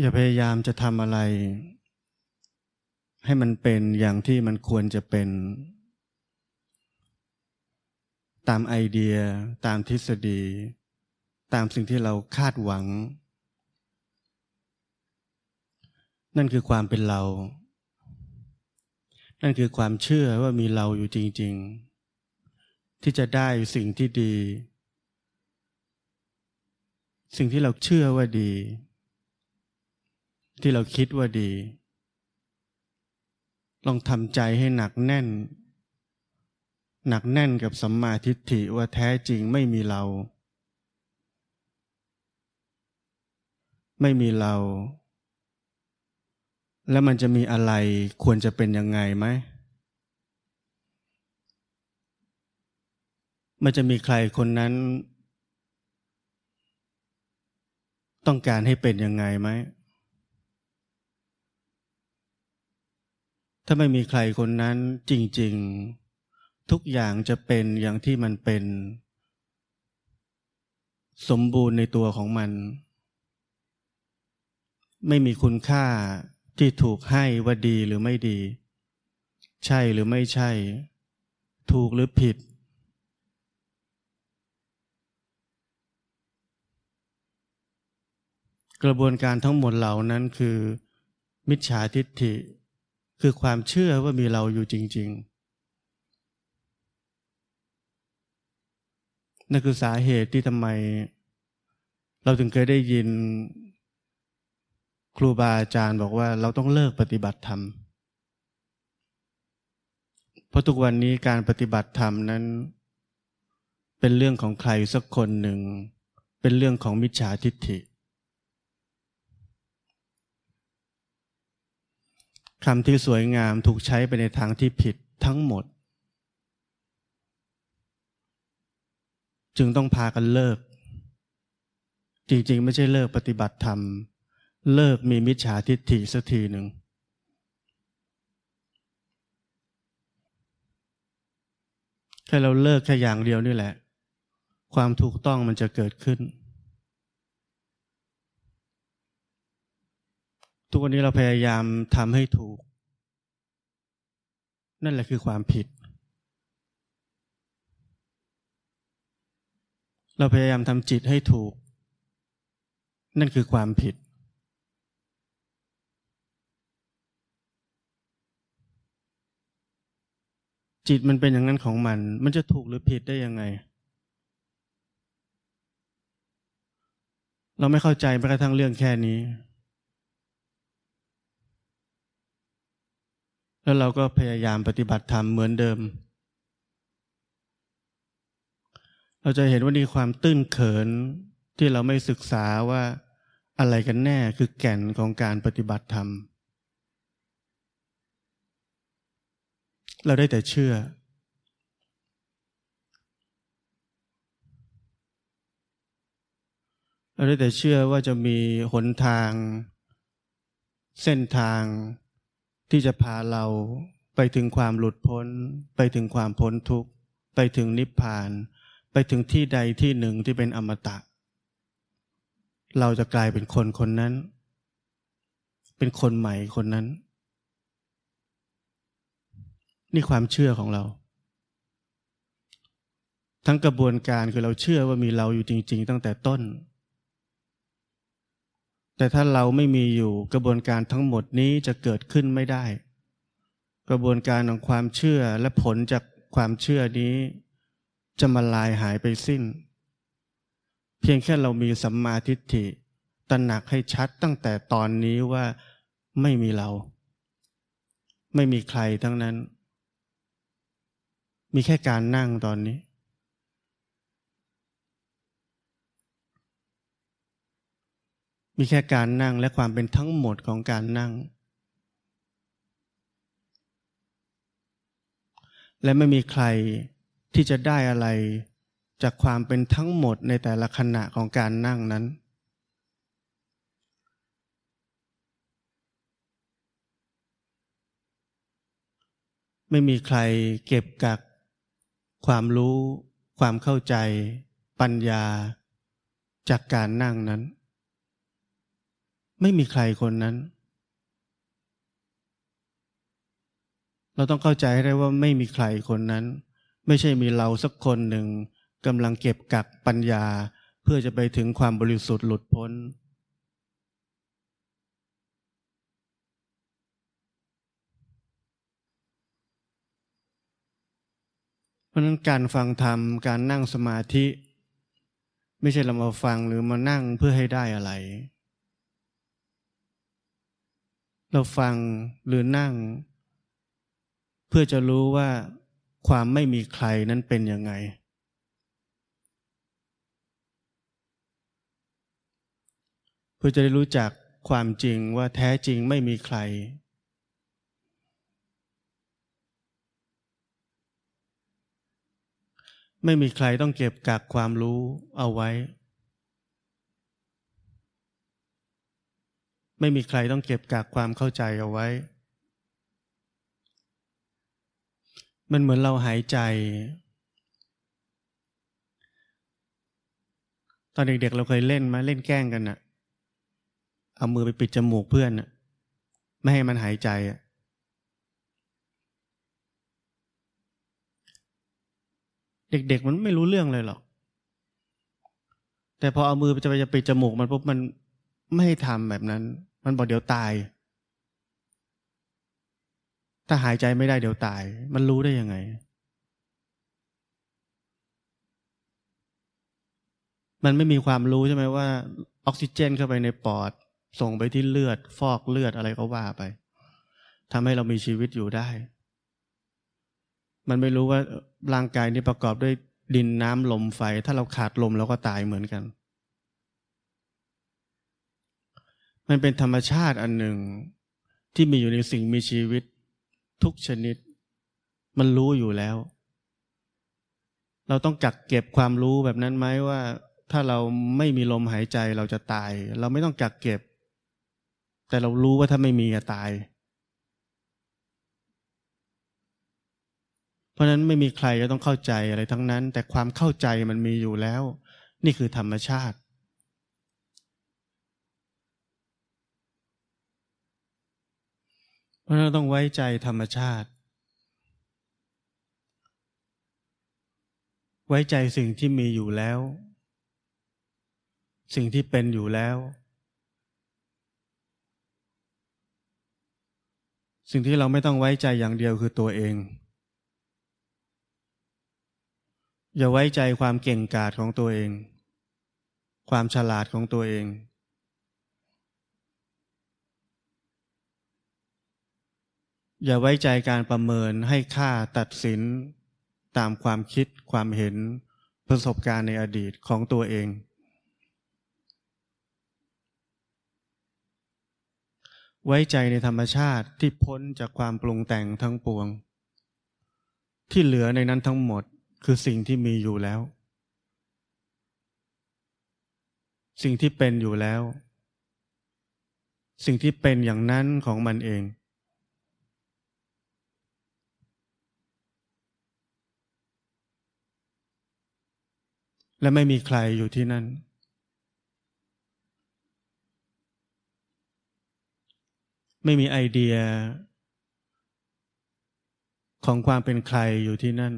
อย่าพยายามจะทำอะไร ให้มันเป็นอย่างที่มันควรจะเป็น ตามไอเดีย ตามทฤษฎี ตามสิ่งที่เราคาดหวัง นั่นคือความเป็นเรา นั่นคือความเชื่อว่ามีเราอยู่จริง ๆ ที่จะได้สิ่งที่ดี สิ่งที่เราเชื่อว่าดี ที่เราคิดว่าดี ลองทำใจให้หนักแน่น หนักแน่นกับสัมมาทิฏฐิว่าแท้จริงไม่มีเรา ไม่มีเรา แล้วมันจะมีอะไรควรจะเป็นยังไงไหมมันจะมีใครคนนั้น ต้องการให้เป็นยังไงไหม ถ้าไม่มีใครคนนั้นจริง ๆ ทุกอย่างจะเป็นอย่างที่มันเป็น สมบูรณ์ในตัวของมัน ไม่มีคุณค่าที่ถูกให้ว่าดีหรือไม่ดี ใช่หรือไม่ใช่ ถูกหรือผิด กระบวนการทั้งหมดเหล่านั้นคือ มิจฉาทิฏฐิ คือความเชื่อว่ามีเราอยู่จริง ๆ นั่นคือสาเหตุที่ทำไม เราถึงเคยได้ยิน ครูบาอาจารย์บอกว่าเราต้องเลิกปฏิบัติธรรม เพราะทุกวันนี้การปฏิบัติธรรมนั้น เป็นเรื่องของใครสักคนหนึ่ง เป็นเรื่องของมิจฉาทิฏฐิ คำที่สวยงามถูกใช้ไปในทางที่ผิดทั้งหมด จึงต้องพากันเลิก จริงๆ ไม่ใช่เลิกปฏิบัติธรรม เลิกมีมิจฉาทิฏฐิสักทีหนึ่ง แค่เราเลิกแค่อย่างเดียวนี่แหละ ความถูกต้องมันจะเกิดขึ้น ทุกวันนี้เราพยายามทำให้ถูก นั่นแหละคือความผิด เราพยายามทำจิตให้ถูก นั่นคือความผิด จิตมันเป็นอย่างนั้นของมัน มันจะถูกหรือผิดได้ยังไง เราไม่เข้าใจแม้กระทั่งเรื่องแค่นี้ แล้วเราก็พยายามปฏิบัติธรรมเหมือนเดิม เราจะเห็นว่านี่ความตื้นเขินที่เราไม่ศึกษาว่าอะไรกันแน่คือแก่นของการปฏิบัติธรรม เราได้แต่เชื่อ เราได้แต่เชื่อว่าจะมีหนทาง เส้นทาง ที่จะพาเราไปถึงความหลุดพ้น ไปถึงความพ้นทุกข์ ไปถึงนิพพาน ไปถึงที่ใดที่หนึ่งที่เป็นอมตะ เราจะกลายเป็นคนคนนั้น เป็นคนใหม่คนนั้น นี่ความเชื่อของเรา ทั้งกระบวนการคือเราเชื่อว่ามีเราอยู่จริง ๆ ตั้งแต่ต้น แต่ถ้าเราไม่มีอยู่กระบวนการทั้งหมดนี้จะเกิดขึ้นไม่ได้ กระบวนการของความเชื่อและผลจากความเชื่อนี้ จะมาลายหายไปสิ้น เพียงแค่เรามีสัมมาทิฏฐิตระหนักให้ชัดตั้งแต่ตอนนี้ว่าไม่มีเรา ไม่มีใครทั้งนั้น มีแค่การนั่งตอนนี้ มีแค่การนั่งและความเป็นทั้งหมดของการนั่ง และไม่มีใครที่จะได้อะไรจากความเป็นทั้งหมดในแต่ละขณะของการนั่งนั้น ไม่มีใครเก็บกัก ความรู้ ความเข้าใจ ปัญญา จากการนั่งนั้น ไม่มีใครคนนั้น เราต้องเข้าใจให้ได้ว่าไม่มีใครคนนั้น ไม่ใช่มีเราสักคนหนึ่งกำลังเก็บกักปัญญา เพื่อจะไปถึงความบริสุทธิ์หลุดพ้น เพราะนั้นการฟังธรรมการนั่งสมาธิ ไม่ใช่เรามาฟังหรือมานั่งเพื่อให้ได้อะไร เราฟังหรือนั่ง เพื่อจะรู้ว่าความไม่มีใครนั้นเป็นยังไง เพื่อจะได้รู้จักความจริงว่าแท้จริงไม่มีใคร ไม่มีใครต้องเก็บกักความรู้เอาไว้ ไม่มีใครต้องเก็บกักความเข้าใจเอาไว้ มันเหมือนเราหายใจ ตอนเด็กๆเราเคยเล่นมาเล่นแกล้งกันน่ะ เอามือไปปิดจมูกเพื่อนน่ะ ไม่ให้มันหายใจอะเด็กๆมันไม่รู้เรื่องเลยหรอก แต่พอเอามือจะไปจะปิดจมูกมันปุ๊บมันไม่ให้ทำแบบนั้น มันบอกเดี๋ยวตาย ถ้าหายใจไม่ได้เดี๋ยวตาย มันรู้ได้ยังไง มันไม่มีความรู้ใช่ไหมว่า ออกซิเจนเข้าไปในปอด ส่งไปที่เลือด ฟอกเลือดอะไรก็ว่าไปทำให้เรามีชีวิตอยู่ได้ มันไม่รู้ว่าร่างกายนี้ประกอบด้วยดินน้ำลมไฟ ถ้าเราขาดลมเราก็ตายเหมือนกัน มันเป็นธรรมชาติอันหนึ่ง ที่มีอยู่ในสิ่งมีชีวิต ทุกชนิด มันรู้อยู่แล้ว เราต้องกักเก็บความรู้แบบนั้นไหมว่า ถ้าเราไม่มีลมหายใจเราจะตาย เราไม่ต้องกักเก็บ แต่เรารู้ว่าถ้าไม่มีจะตาย เพราะนั้นไม่มีใครจะต้องเข้าใจอะไรทั้งนั้น แต่ความเข้าใจมันมีอยู่แล้ว นี่คือธรรมชาติ เพราะเราต้องไว้ใจธรรมชาติ ไว้ใจสิ่งที่มีอยู่แล้ว สิ่งที่เป็นอยู่แล้ว สิ่งที่เราไม่ต้องไว้ใจอย่างเดียวคือตัวเอง อย่าไว้ใจความเก่งกาจของตัวเอง ความฉลาดของตัวเอง อย่าไว้ใจการประเมินให้ค่าตัดสิน ตามความคิดความเห็นประสบการณ์ในอดีตของตัวเอง ไว้ใจในธรรมชาติที่พ้นจากความปรุงแต่งทั้งปวง ที่เหลือในนั้นทั้งหมดคือสิ่งที่มีอยู่แล้ว สิ่งที่เป็นอยู่แล้ว สิ่งที่เป็นอย่างนั้นของมันเอง และไม่มีใครอยู่ที่นั่น ไม่มีไอเดีย ของความเป็นใครอยู่ที่นั่น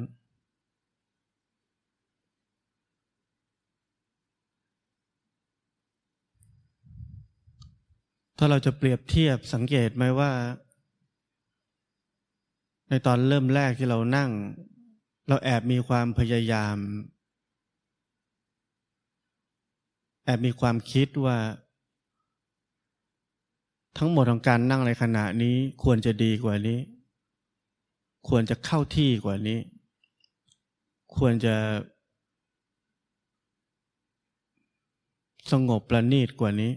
ถ้าเราจะเปรียบเทียบสังเกตไหมว่า ในตอนเริ่มแรกที่เรานั่ง เราแอบมีความพยายาม แอบมีความคิดว่า ทั้งหมดของการนั่งในขณะนี้ควรจะดีกว่านี้ ควรจะเข้าที่กว่านี้ ควรจะสงบประณีตกว่านี้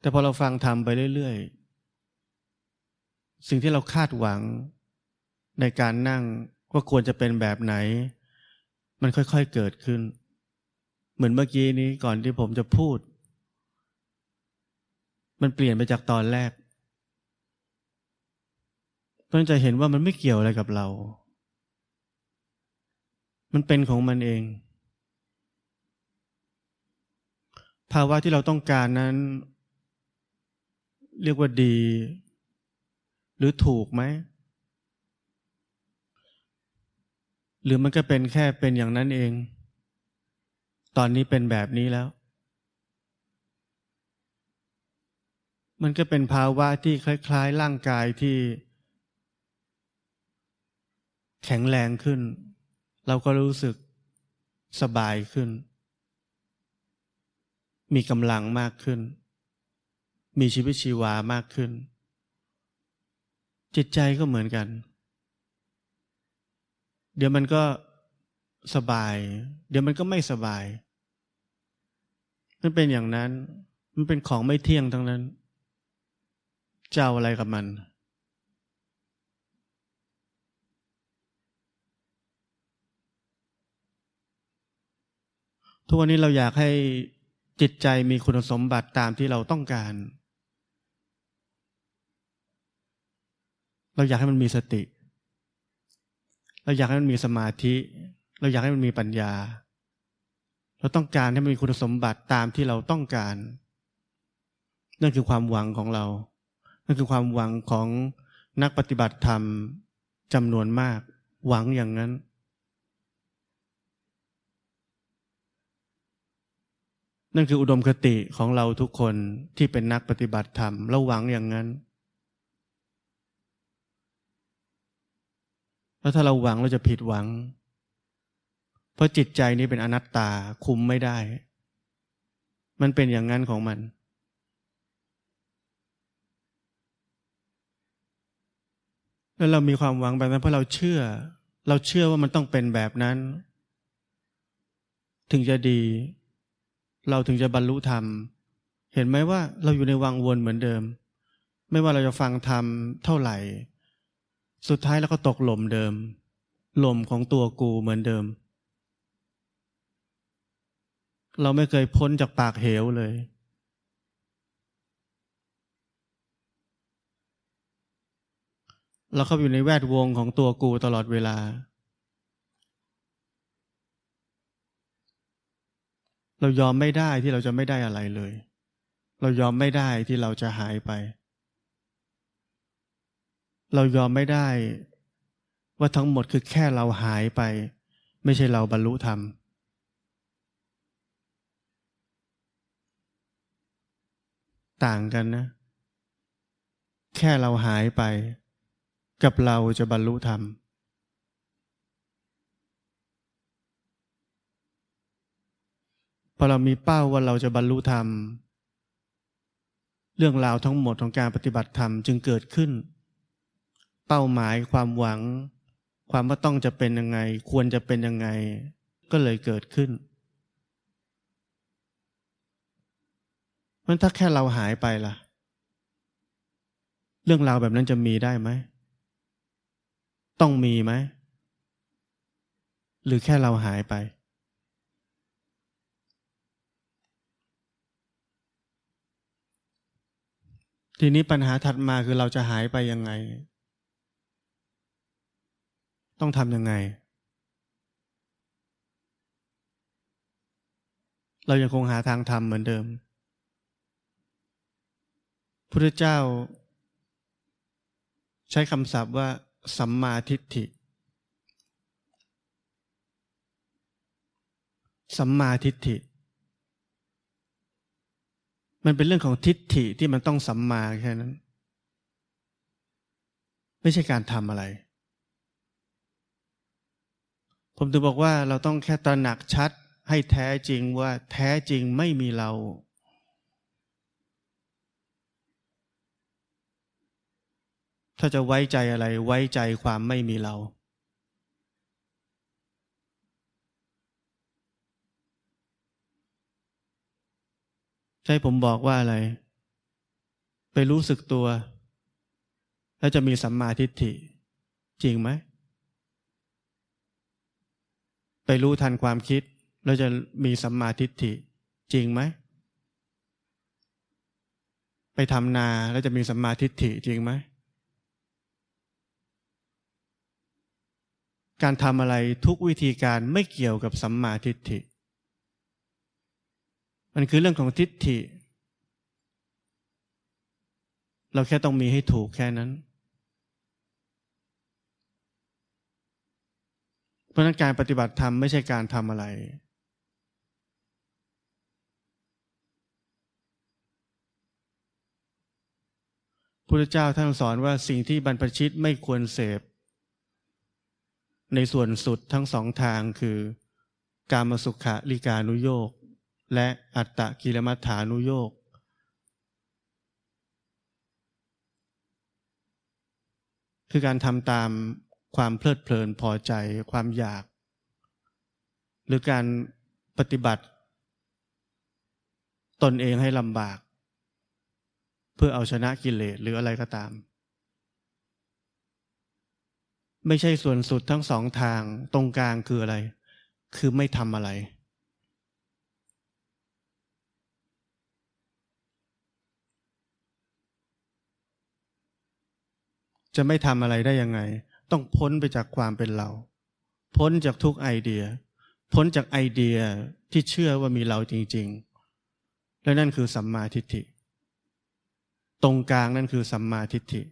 แต่พอเราฟังทำไปเรื่อยๆ สิ่งที่เราคาดหวังในการนั่งว่าควรจะเป็นแบบไหน มันค่อยๆเกิดขึ้น เหมือนเมื่อกี้นี้ก่อนที่ผมจะพูด มันเปลี่ยนไปจากตอนแรกต้องจะเห็นว่ามันไม่เกี่ยวอะไรกับเรา มันเป็นของมันเอง ภาวะที่เราต้องการนั้น เรียกว่าดี หรือถูกไหม หรือมันก็เป็นแค่เป็นอย่างนั้นเอง ตอนนี้เป็นแบบนี้แล้ว มันก็เป็นภาวะที่คล้าย ๆ ร่างกายที่ แข็งแรงขึ้น เราก็รู้สึกสบายขึ้น มีกำลังมากขึ้น มีชีวิตชีวามากขึ้น จิตใจก็เหมือนกัน เดี๋ยวมันก็สบาย เดี๋ยวมันก็ไม่สบาย มันเป็นอย่างนั้น มันเป็นของไม่เที่ยงทั้งนั้น เจ้าอะไรกับมัน ทุกวันนี้เราอยากให้จิตใจมีคุณสมบัติตามที่เราต้องการ เราอยากให้มันมีสติเราอยากให้มันมีสมาธิ เราอยากให้มันมีปัญญา เราต้องการให้มันมีคุณสมบัติตามที่เราต้องการ นั่นคือความหวังของเรา นั่นคือความหวังของนักปฏิบัติธรรมจำนวนมาก หวังอย่างนั้น นั่นคืออุดมคติของเราทุกคนที่เป็นนักปฏิบัติธรรมเราหวังอย่างนั้น แล้วถ้าเราหวังเราจะผิดหวัง เพราะจิตใจนี้เป็นอนัตตาคุมไม่ได้ มันเป็นอย่างนั้นของมัน แล้วเรามีความหวังแบบนั้นเพราะเราเชื่อ เราเชื่อว่ามันต้องเป็นแบบนั้น ถึงจะดี เราถึงจะบรรลุธรรม เห็นไหมว่าเราอยู่ในวังวนเหมือนเดิม ไม่ว่าเราจะฟังธรรมเท่าไหร่ สุดท้ายเราก็ตกหล่มเดิม หล่มของตัวกูเหมือนเดิม เราไม่เคยพ้นจากปากเหวเลย เราเข้าอยู่ในแวดวงของตัวกูตลอดเวลา เรายอมไม่ได้ที่เราจะไม่ได้อะไรเลย เรายอมไม่ได้ที่เราจะหายไป เรายอมไม่ได้ ว่าทั้งหมดคือแค่เราหายไป ไม่ใช่เราบรรลุธรรม ต่างกันนะ แค่เราหายไป กับเราจะบรรลุธรรมพอเรามีเป้าว่าเราจะบรรลุธรรม เรื่องราวทั้งหมดของการปฏิบัติธรรมจึงเกิดขึ้น เป้าหมายความหวัง ความว่าต้องจะเป็นยังไง ควรจะเป็นยังไง ก็เลยเกิดขึ้นมันถ้าแค่เราหายไปล่ะ เรื่องราวแบบนั้นจะมีได้ไหม ต้องมีไหม หรือแค่เราหายไป ทีนี้ปัญหาถัดมาคือเราจะหายไปยังไง ต้องทำยังไง เรายังคงหาทางทำเหมือนเดิมพระเจ้า ใช้คำศัพท์ว่า สัมมาทิฏฐิ สัมมาทิฏฐิ มันเป็นเรื่องของทิฏฐิที่มันต้องสัมมาแค่นั้น ไม่ใช่การทำอะไร ผมถึงบอกว่าเราต้องแค่ตระหนักชัดให้แท้จริงว่าแท้จริงไม่มีเรา ถ้าจะไว้ใจอะไรไว้ใจความไม่มีเรา ใช่ผมบอกว่าอะไร ไปรู้สึกตัว แล้วจะมีสัมมาทิฏฐิ จริงไหม ไปรู้ทันความคิด แล้วจะมีสัมมาทิฏฐิจริงไหม ไปทำนาแล้วจะมีสัมมาทิฏฐิจริงไหม การทำอะไรทุกวิธีการไม่เกี่ยวกับสัมมาทิฏฐิ มันคือเรื่องของทิฏฐิ เราแค่ต้องมีให้ถูกแค่นั้น เพราะนั้นการปฏิบัติธรรมไม่ใช่การทำอะไร พุทธเจ้าท่านสอนว่าสิ่งที่บรรพชิตไม่ควรเสพ ในส่วนสุดทั้งสองทางคือ การมสุขะลิกานุโยกและอัตตะกิลมัฐานุโยกคือการทำตาม ความเพลิดเพลินพอใจ ความอยาก หรือการปฏิบัติ ตนเองให้ลำบาก เพื่อเอาชนะกิเลสหรืออะไรก็ตาม ไม่ใช่ส่วนสุดทั้งสองทางตรงกลางคืออะไร คือไม่ทำอะไรจะไม่ทำอะไรได้ยังไง ต้องพ้นไปจากความเป็นเรา พ้นจากทุกไอเดีย พ้นจากไอเดียที่เชื่อว่ามีเราจริง ๆ และนั่นคือสัมมาทิฏฐิ ตรงกลางนั่นคือสัมมาทิฏฐิ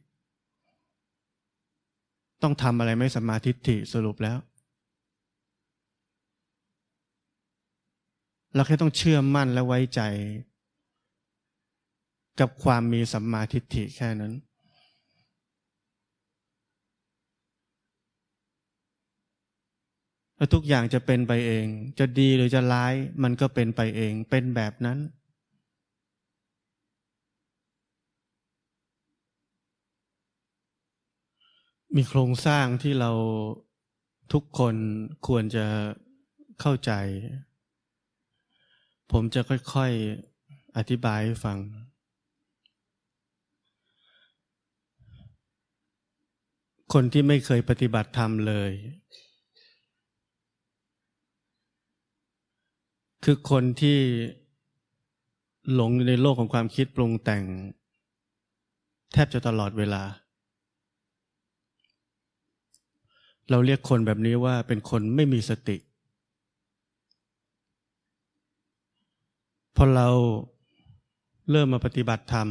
ต้องทำอะไรไม่สัมมาทิฏฐิสรุปแล้วเราแค่ต้องเชื่อมั่นและไว้ใจ กับความมีสัมมาทิฏฐิแค่นั้น แล้วทุกอย่างจะเป็นไปเอง จะดีหรือจะร้าย มันก็เป็นไปเอง เป็นแบบนั้น มีโครงสร้างที่เราทุกคนควรจะเข้าใจ ผมจะค่อยๆอธิบายให้ฟัง คนที่ไม่เคยปฏิบัติธรรมเลย คือคนที่หลงในโลกของความคิดปรุงแต่ง แทบจะตลอดเวลา เราเรียกคนแบบนี้ว่าเป็นคนไม่มีสติ พอเราเริ่มมาปฏิบัติธรรม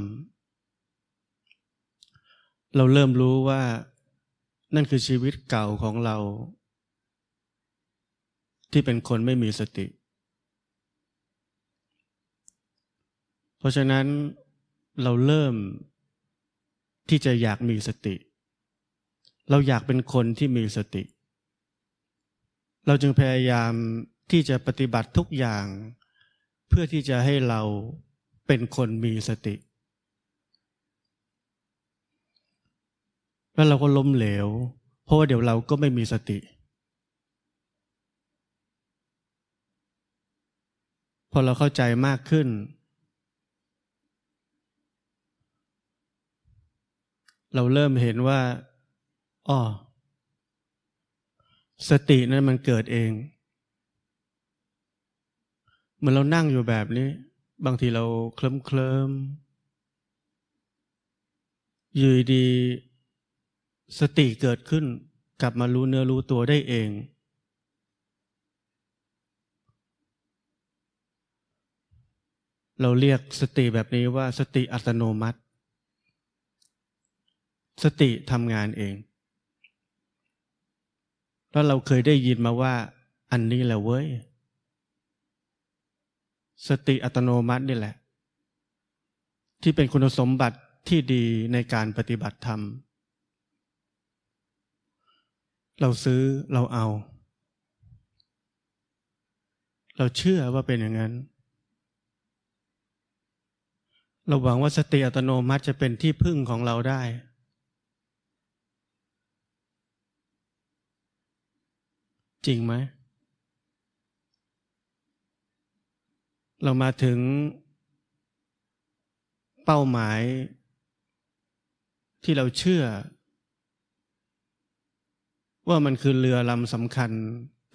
เราเริ่มรู้ว่านั่นคือชีวิตเก่าของเรา ที่เป็นคนไม่มีสติ เพราะฉะนั้นเราเริ่มที่จะอยากมีสติ เราอยากเป็นคนที่มีสติ เราจึงพยายามที่จะปฏิบัติทุกอย่าง เพื่อที่จะให้เราเป็นคนมีสติ แล้วเราก็ล้มเหลว เพราะว่าเดี๋ยวเราก็ไม่มีสติ พอเราเข้าใจมากขึ้น เราเริ่มเห็นว่าอ๋อสตินั้นมันเกิดเองเหมือนเรานั่งอยู่แบบนี้ บางทีเราเคลิ้มเคลิมอยู่ดีสติเกิดขึ้น กลับมารู้เนื้อรู้ตัวได้เอง เราเรียกสติแบบนี้ว่าสติอัตโนมัติ สติทำงานเอง แล้วเราเคยได้ยินมาว่า อันนี้แหละเว้ย สติอัตโนมัตินี่แหละ ที่เป็นคุณสมบัติที่ดีในการปฏิบัติธรรม เราซื้อเราเอา เราเชื่อว่าเป็นอย่างนั้น เราหวังว่าสติอัตโนมัติจะเป็นที่พึ่งของเราได้ จริงไหม เรามาถึงเป้าหมายที่เราเชื่อ ว่ามันคือเรือลำสำคัญ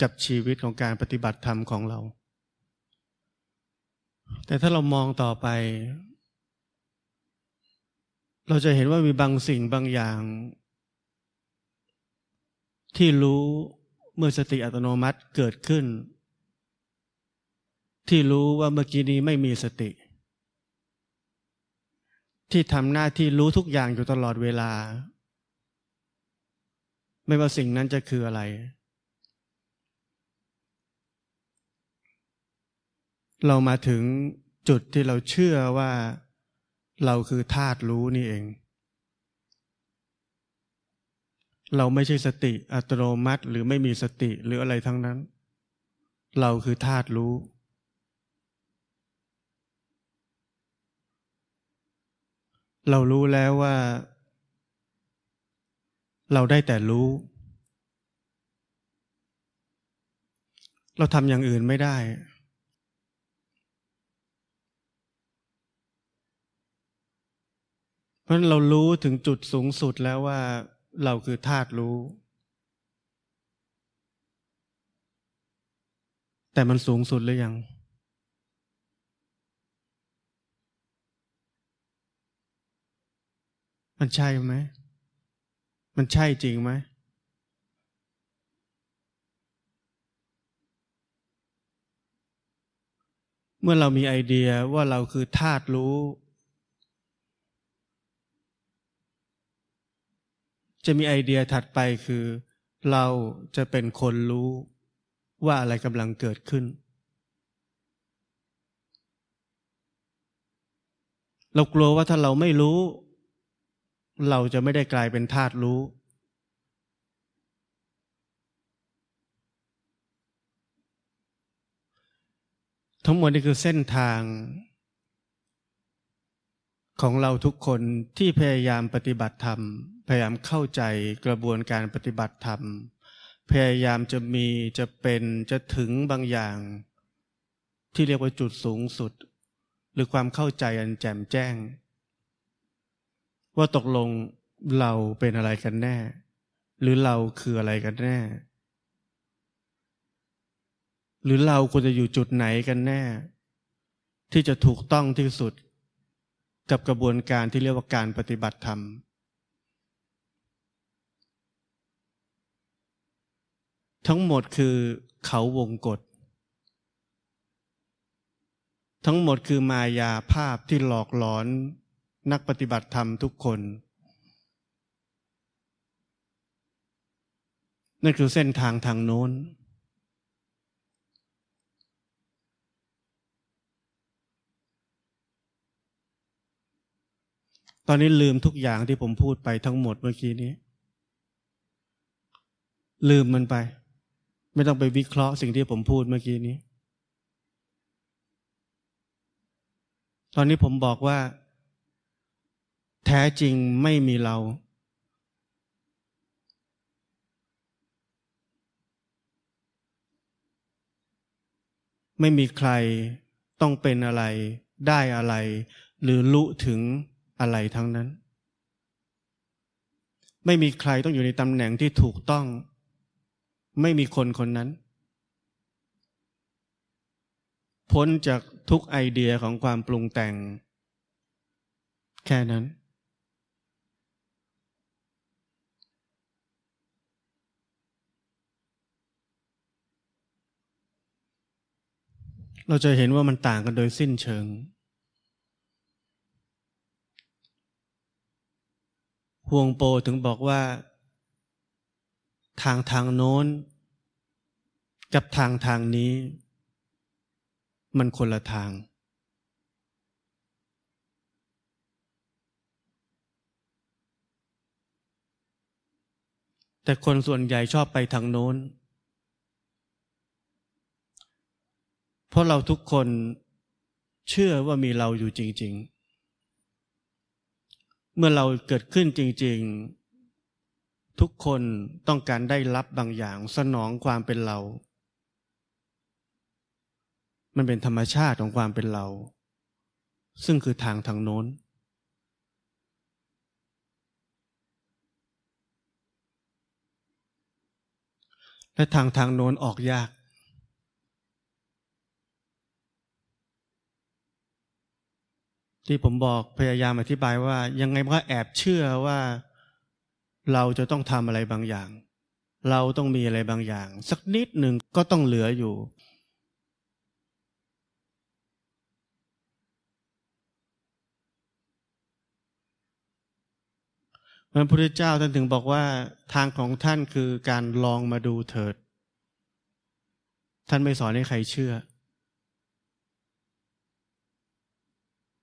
กับชีวิตของการปฏิบัติธรรมของเรา แต่ถ้าเรามองต่อไป เราจะเห็นว่ามีบางสิ่งบางอย่าง ที่รู้ มื่อสติอัตโนมัติเกิดขึ้น ที่รู้ว่าเมื่อกี้นี้ไม่มีสติ ที่ทำหน้าที่รู้ทุกอย่างอยู่ตลอดเวลา ไม่ว่าสิ่งนั้นจะคืออะไร เรามาถึงจุดที่เราเชื่อว่าเราคือธาตุรู้นี่เอง เราไม่ใช่สติอัตโนมัติ หรือไม่มีสติหรืออะไรทั้งนั้น เราคือธาตุรู้ เรารู้แล้วว่า เราได้แต่รู้ เราทำอย่างอื่นไม่ได้เพราะเรารู้ถึงจุดสูงสุดแล้วว่า เราคือธาตุรู้ แต่มันสูงสุดหรือยัง มันใช่ไหม มันใช่จริงไหมเมื่อเรามีไอเดียว่าเราคือธาตุรู้ จะมีไอเดียถัดไปคือ เราจะเป็นคนรู้ว่าอะไรกำลังเกิดขึ้น เรากลัวว่าถ้าเราไม่รู้ เราจะไม่ได้กลายเป็นธาตุรู้ ทั้งหมดนี่คือเส้นทางของเราทุกคนที่พยายามปฏิบัติธรรม ยายามเข้าใจกระบวนการปฏิบัติธรรม พยายามจะมีจะเป็นจะถึงบางอย่าง ที่เรียกว่าจุดสูงสุด หรือความเข้าใจอันแจ่มแจ้ง ว่าตกลงเราเป็นอะไรกันแน่ หรือเราคืออะไรกันแน่ หรือเราควรจะอยู่จุดไหนกันแน่ ที่จะถูกต้องที่สุด กับกระบวนการที่เรียกว่าการปฏิบัติธรรม ทั้งหมดคือเขาวงกฏทั้งหมดคือมายาภาพที่หลอกหลอนนักปฏิบัติธรรมทุกคน นั่นคือเส้นทางทางโน้น ตอนนี้ลืมทุกอย่างที่ผมพูดไปทั้งหมดเมื่อกี้นี้ ลืมมันไป ไม่ต้องไปวิเคราะห์สิ่งที่ผมพูดเมื่อกี้นี้ ตอนนี้ผมบอกว่า แท้จริงไม่มีเรา ไม่มีใครต้องเป็นอะไรได้อะไร หรือรู้ถึงอะไรทั้งนั้น ไม่มีใครต้องอยู่ในตำแหน่งที่ถูกต้อง ไม่มีคนคนนั้น พ้นจากทุกไอเดียของความปรุงแต่ง แค่นั้น เราจะเห็นว่ามันต่างกันโดยสิ้นเชิงฮวงโปถึงบอกว่า ทางทางโน้น กับทางทางนี้ มันคนละทาง แต่คนส่วนใหญ่ชอบไปทางโน้น เพราะเราทุกคนเชื่อว่ามีเราอยู่จริง ๆ เมื่อเราเกิดขึ้นจริง ๆ ทุกคนต้องการได้รับบางอย่างสนองความเป็นเรา มันเป็นธรรมชาติของความเป็นเรา ซึ่งคือทางทางโน้น และทางทางโน้นออกยาก ที่ผมบอกพยายามอธิบายว่ายังไงมันก็แอบเชื่อว่า เราจะต้องทำอะไรบางอย่าง เราต้องมีอะไรบางอย่าง สักนิดหนึ่งก็ต้องเหลืออยู่ พระพุทธเจ้าท่านถึงบอกว่าทางของท่านคือการลองมาดูเถิด ท่านไม่สอนให้ใครเชื่อ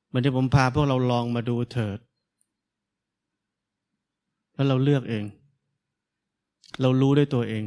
เหมือนที่ผมพาพวกเราลองมาดูเถิด แล้วเราเลือกเอง เรารู้ด้วยตัวเอง